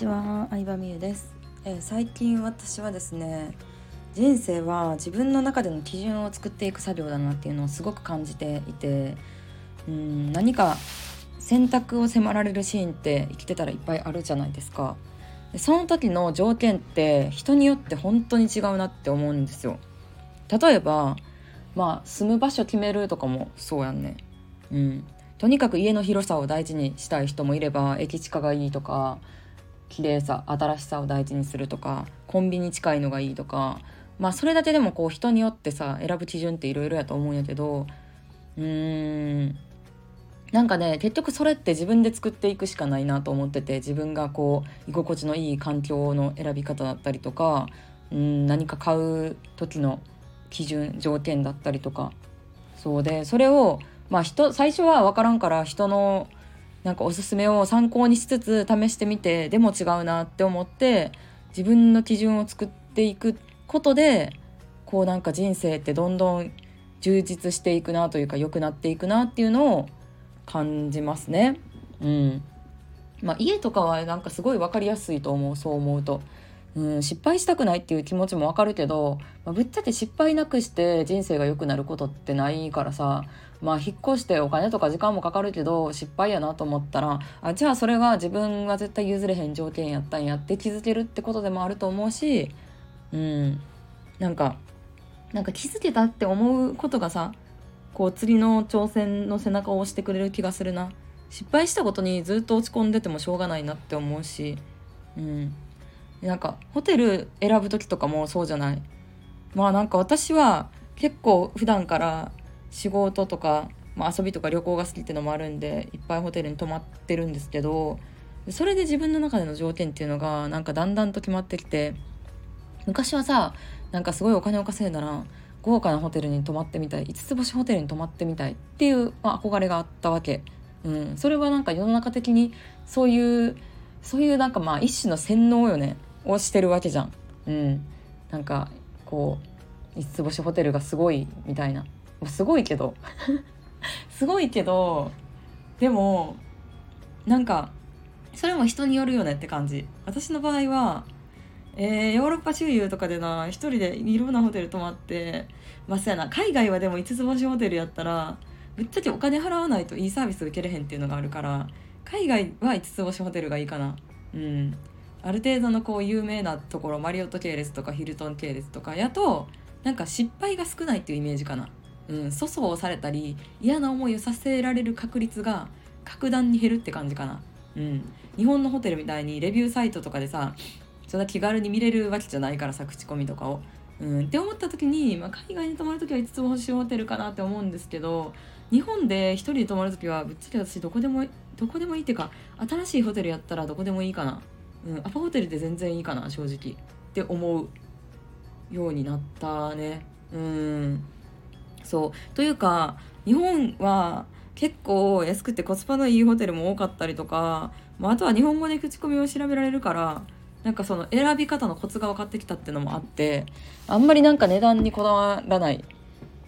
ちは、相葉美優です、えー最近私はですね人生は自分の中での基準を作っていく作業だなっていうのをすごく感じていてうん何か選択を迫られるシーンって生きてたらいっぱいあるじゃないですか。でその時の条件って人によって本当に違うなって思うんですよ。例えばまあ住む場所決めるとかもそうやんね。うん。とにかく家の広さを大事にしたい人もいれば駅近がいいとか綺麗さ新しさを大事にするとかコンビニ近いのがいいとかまあそれだけでもこう人によってさ選ぶ基準っていろいろやと思うんやけどうーんなんかね結局それって自分で作っていくしかないなと思ってて自分がこう居心地のいい環境の選び方だったりとかうん何か買う時の基準条件だったりとか。そうでそれをまあ人最初は分からんから人のなんかおすすめを参考にしつつ試してみてでも違うなって思って自分の基準を作っていくことでこうなんか人生ってどんどん充実していくなというか良くなっていくなっていうのを感じますね。うんまあ、家とかはなんかすごい分かりやすいと思うそう思うと。うん、失敗したくないっていう気持ちもわかるけど、まあ、ぶっちゃけ失敗なくして人生が良くなることってないからさまあ引っ越してお金とか時間もかかるけど失敗やなと思ったらあじゃあそれは自分が絶対譲れへん条件やったんやって気づけるってことでもあると思うしうんなんかなんか気づけたって思うことがさこう釣りの挑戦の背中を押してくれる気がするな。失敗したことにずっと落ち込んでてもしょうがないなって思うしうん。なんかホテル選ぶ時とかもそうじゃない？まあなんか私は結構普段から仕事とか、まあ、遊びとか旅行が好きっていうのもあるんでいっぱいホテルに泊まってるんですけどそれで自分の中での条件っていうのがなんかだんだんと決まってきて昔はさなんかすごいお金を稼いだら豪華なホテルに泊まってみたい5つ星ホテルに泊まってみたいっていう、まあ、憧れがあったわけ、うん、それはなんか世の中的にそういうそういうなんかまあ一種の洗脳よね。をしてるわけじゃん。うん、なんかこう五つ星ホテルがすごいみたいな。まあすごいけど。すごいけどでもなんかそれも人によるよねって感じ。私の場合は、えーヨーロッパ周遊とかでな一人でいろんなホテル泊まってまあそうやな。海外はでも五つ星ホテルやったらぶっちゃけお金払わないといいサービス受けれへんっていうのがあるから海外は五つ星ホテルがいいかな。うん。ある程度のこう有名なところマリオット系列とかヒルトン系列とかやとなんか失敗が少ないっていうイメージかな、うん、粗相をされたり嫌な思いをさせられる確率が格段に減るって感じかな、うん、日本のホテルみたいにレビューサイトとかでさそんな気軽に見れるわけじゃないからさ口コミとかを。うん、って思った時に、まあ、海外に泊まる時は5つ星ホテルかなって思うんですけど日本で一人で泊まる時はぶっちゃけ私どこでもどこでもいいっていうか新しいホテルやったらどこでもいいかな。うん、アパホテルで全然いいかな正直。って思うようになったね。うん。そう。というか日本は結構安くてコスパのいいホテルも多かったりとか、まあ、あとは日本語で口コミを調べられるからなんかその選び方のコツが分かってきたっていうのもあってあんまりなんか値段にこだわらない。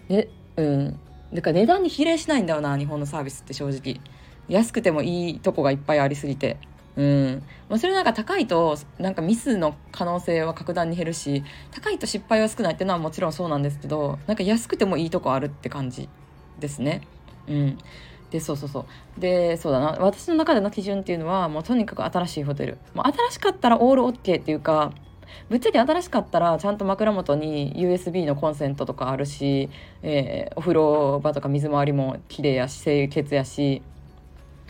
えうん。だから値段に比例しないんだよな日本のサービスって正直。安くてもいいとこがいっぱいありすぎて。うん。まあ、それなんか高いとなんかミスの可能性は格段に減るし高いと失敗は少ないっていうのはもちろんそうなんですけどなんか安くてもいいとこあるって感じですね。うん。でそうそうそう。でそうだな。私の中での基準っていうのはもうとにかく新しいホテル、まあ、新しかったらオールオッケーっていうかぶっちゃけ新しかったらちゃんと枕元に USB のコンセントとかあるし、えーお風呂場とか水回りも綺麗やし清潔やし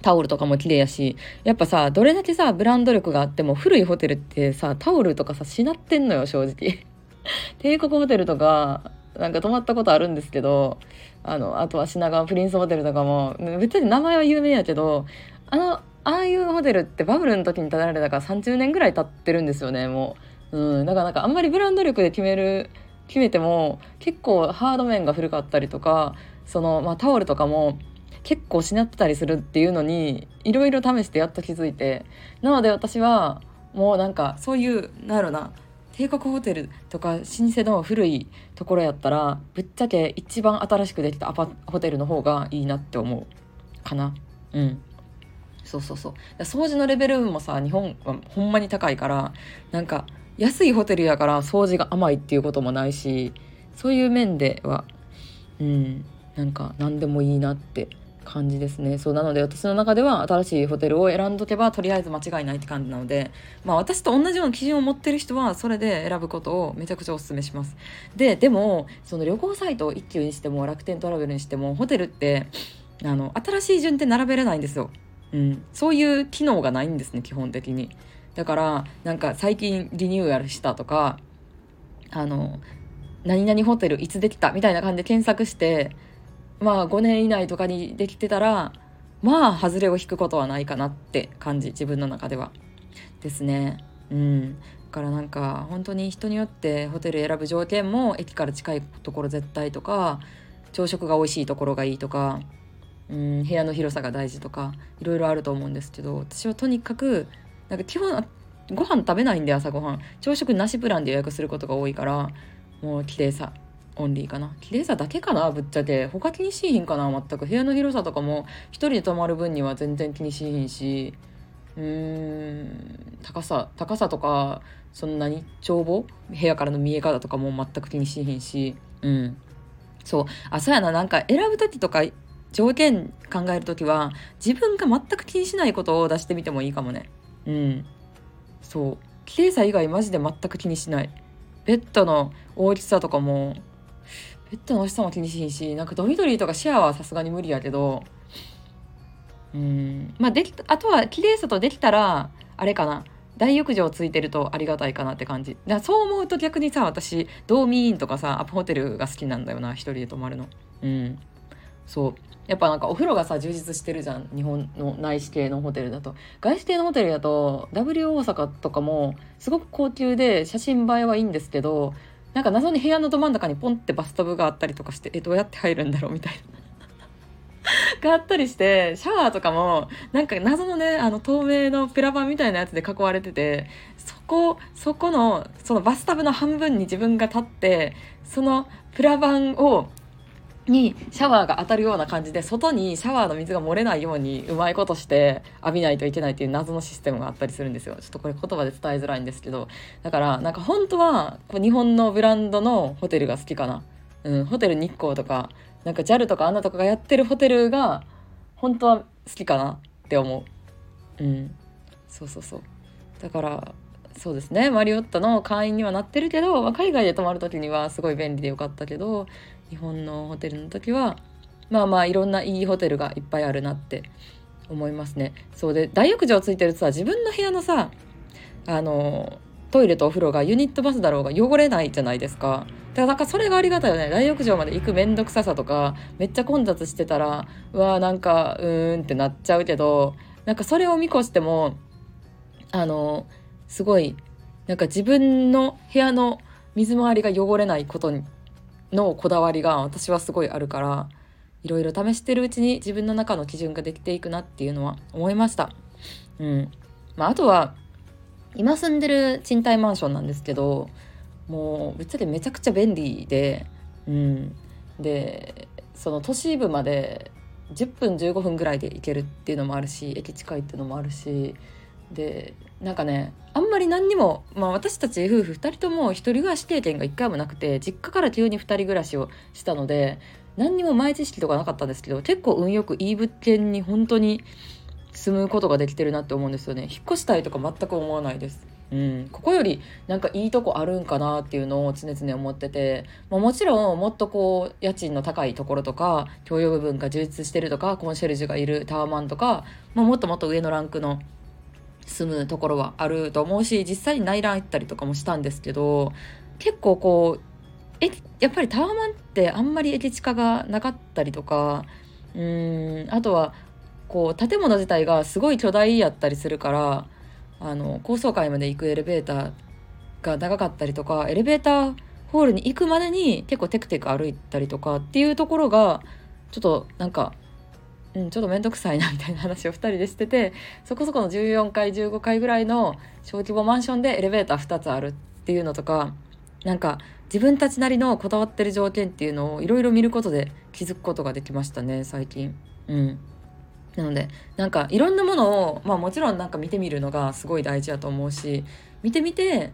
タオルとかも綺麗やしやっぱさどれだけさブランド力があっても古いホテルってさタオルとかさしなってんのよ正直。帝国ホテルとかなんか泊まったことあるんですけどあのあとは品川プリンスホテルとかも別に名前は有名やけどあのああいうホテルってバブルの時に建てられたから30年ぐらい経ってるんですよねもう。うんだからなんかあんまりブランド力で決める決めても結構ハード面が古かったりとかその、まあ、タオルとかも結構しなってたりするっていうのにいろいろ試してやっと気づいてなので私はもうなんかそういうなんやろな帝国ホテルとか老舗の古いところやったらぶっちゃけ一番新しくできたアパホテルの方がいいなって思うかな。うん。そうそうそう。掃除のレベルもさ日本はほんまに高いからなんか安いホテルやから掃除が甘いっていうこともないしそういう面ではうん。なんか何でもいいなって感じですね。そうなので私の中では新しいホテルを選んどけばとりあえず間違いないって感じなのでまあ私と同じような基準を持ってる人はそれで選ぶことをめちゃくちゃおすすめします。ででもその旅行サイト一級にしても楽天トラベルにしてもホテルってあの新しい順って並べれないんですよ、うん、そういう機能がないんですね基本的に。だからなんか最近リニューアルしたとかあの何々ホテルいつできたみたいな感じで検索してまあ5年以内とかにできてたらまあ外れを引くことはないかなって感じ自分の中では。ですね。うん。だからなんか本当に人によってホテル選ぶ条件も駅から近いところ絶対とか朝食が美味しいところがいいとかうん部屋の広さが大事とかいろいろあると思うんですけど私はとにかくなんか基本ご飯食べないんで朝ごはん。朝食なしプランで予約することが多いからもう綺麗さオンリーかな。綺麗さだけかなぶっちゃけ。他気にしいひんかな全く。部屋の広さとかも一人で泊まる分には全然気にしひんし。うーん高さ高さとかそんなに帳簿部屋からの見え方とかも全く気にしひんし。うん。そう。あそうやな。なんか選ぶ時とか条件考える時は自分が全く気にしないことを出してみてもいいかもね。うん。そう。綺麗さ以外マジで全く気にしない。ベッドの大きさとかもベッドの大きさも気にしひんしなんかドミトリーとかシェアはさすがに無理やけど。うん。まあできあとは綺麗さとできたらあれかな。大浴場ついてるとありがたいかなって感じ。だそう思うと逆にさ私ドーミーンとかさアップホテルが好きなんだよな一人で泊まるの。うん。そう。やっぱなんかお風呂がさ充実してるじゃん。日本の内視系のホテルだと。外資系のホテルだと W 大阪とかもすごく高級で写真映えはいいんですけどなんか謎に部屋のど真ん中にポンってバスタブがあったりとかしてえどうやって入るんだろうみたいな。があったりしてシャワーとかもなんか謎のねあの透明のプラ板みたいなやつで囲われててそこそこのそのバスタブの半分に自分が立ってそのプラ板をにシャワーが当たるような感じで外にシャワーの水が漏れないようにうまいことして浴びないといけないっていう謎のシステムがあったりするんですよ。ちょっとこれ言葉で伝えづらいんです。けどだからなんか本当は日本のブランドのホテルが好きかな、うん、ホテル日光とかなんか JAL とかアナとかがやってるホテルが本当は好きかなって思う。うん。そうそうそう。だからそうですね。マリオットの会員にはなってるけど、海外で泊まる時にはすごい便利でよかったけど日本のホテルの時はまあまあいろんないいホテルがいっぱいあるなって思いますね。そうで大浴場ついてるとさ自分の部屋のさあのトイレとお風呂がユニットバスだろうが汚れないじゃないですか。だからなんかそれがありがたいよね大浴場まで行く面倒くささとかめっちゃ混雑してたらうわーなんかうーんってなっちゃうけどなんかそれを見越してもあのすごいなんか自分の部屋の水回りが汚れないことにのこだわりが私はすごいあるからいろいろ試してるうちに自分の中の基準ができていくなっていうのは思いました。うんまあ、あとは今住んでる賃貸マンションなんですけどもうぶっちゃけめちゃくちゃ便利で、うん、でその都市部まで10分15分ぐらいで行けるっていうのもあるし駅近いっていうのもあるしでなんかねあんまり何にも、まあ、私たち夫婦2人とも1人暮らし経験が1回もなくて実家から急に2人暮らしをしたので何にも前知識とかなかったんですけど結構運よくいい物件に本当に住むことができてるなって思うんですよね引っ越したいとか全く思わないです。うん、ここよりなんかいいとこあるんかなっていうのを常々思ってて、まあ、もちろんもっとこう家賃の高いところとか共用部分が充実してるとかコンシェルジュがいるタワマンとか、まあ、もっともっと上のランクの住むところはあると思うし実際に内覧行ったりとかもしたんですけど結構こうえやっぱりタワマンってあんまり駅近がなかったりとかうんあとはこう建物自体がすごい巨大やったりするからあの高層階まで行くエレベーターが長かったりとかエレベーターホールに行くまでに結構テクテク歩いたりとかっていうところがちょっとなんかうん、ちょっと面倒くさいなみたいな話を2人でしててそこそこの14階15階ぐらいの小規模マンションでエレベーター2つあるっていうのとかなんか自分たちなりのこだわってる条件っていうのをいろいろ見ることで気づくことができましたね最近。うんなのでなんかいろんなものを、まあ、もちろんなんか見てみるのがすごい大事だと思うし見てみて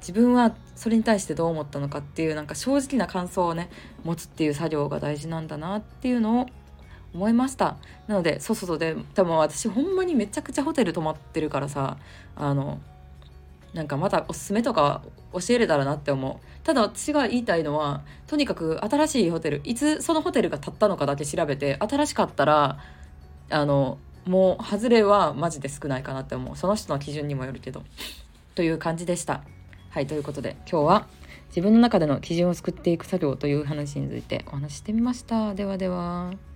自分はそれに対してどう思ったのかっていうなんか正直な感想をね持つっていう作業が大事なんだなっていうのを思いました。なのでそうそうで多分私ほんまにめちゃくちゃホテル泊まってるからさあのなんかまたおすすめとか教えれたらなって思う。ただ私が言いたいのはとにかく新しいホテルいつそのホテルが建ったのかだけ調べて新しかったらあのもう外れはマジで少ないかなって思う。その人の基準にもよるけど。という感じでした。はいということで今日は自分の中での基準を作っていく作業という話についてお話してみました。ではでは。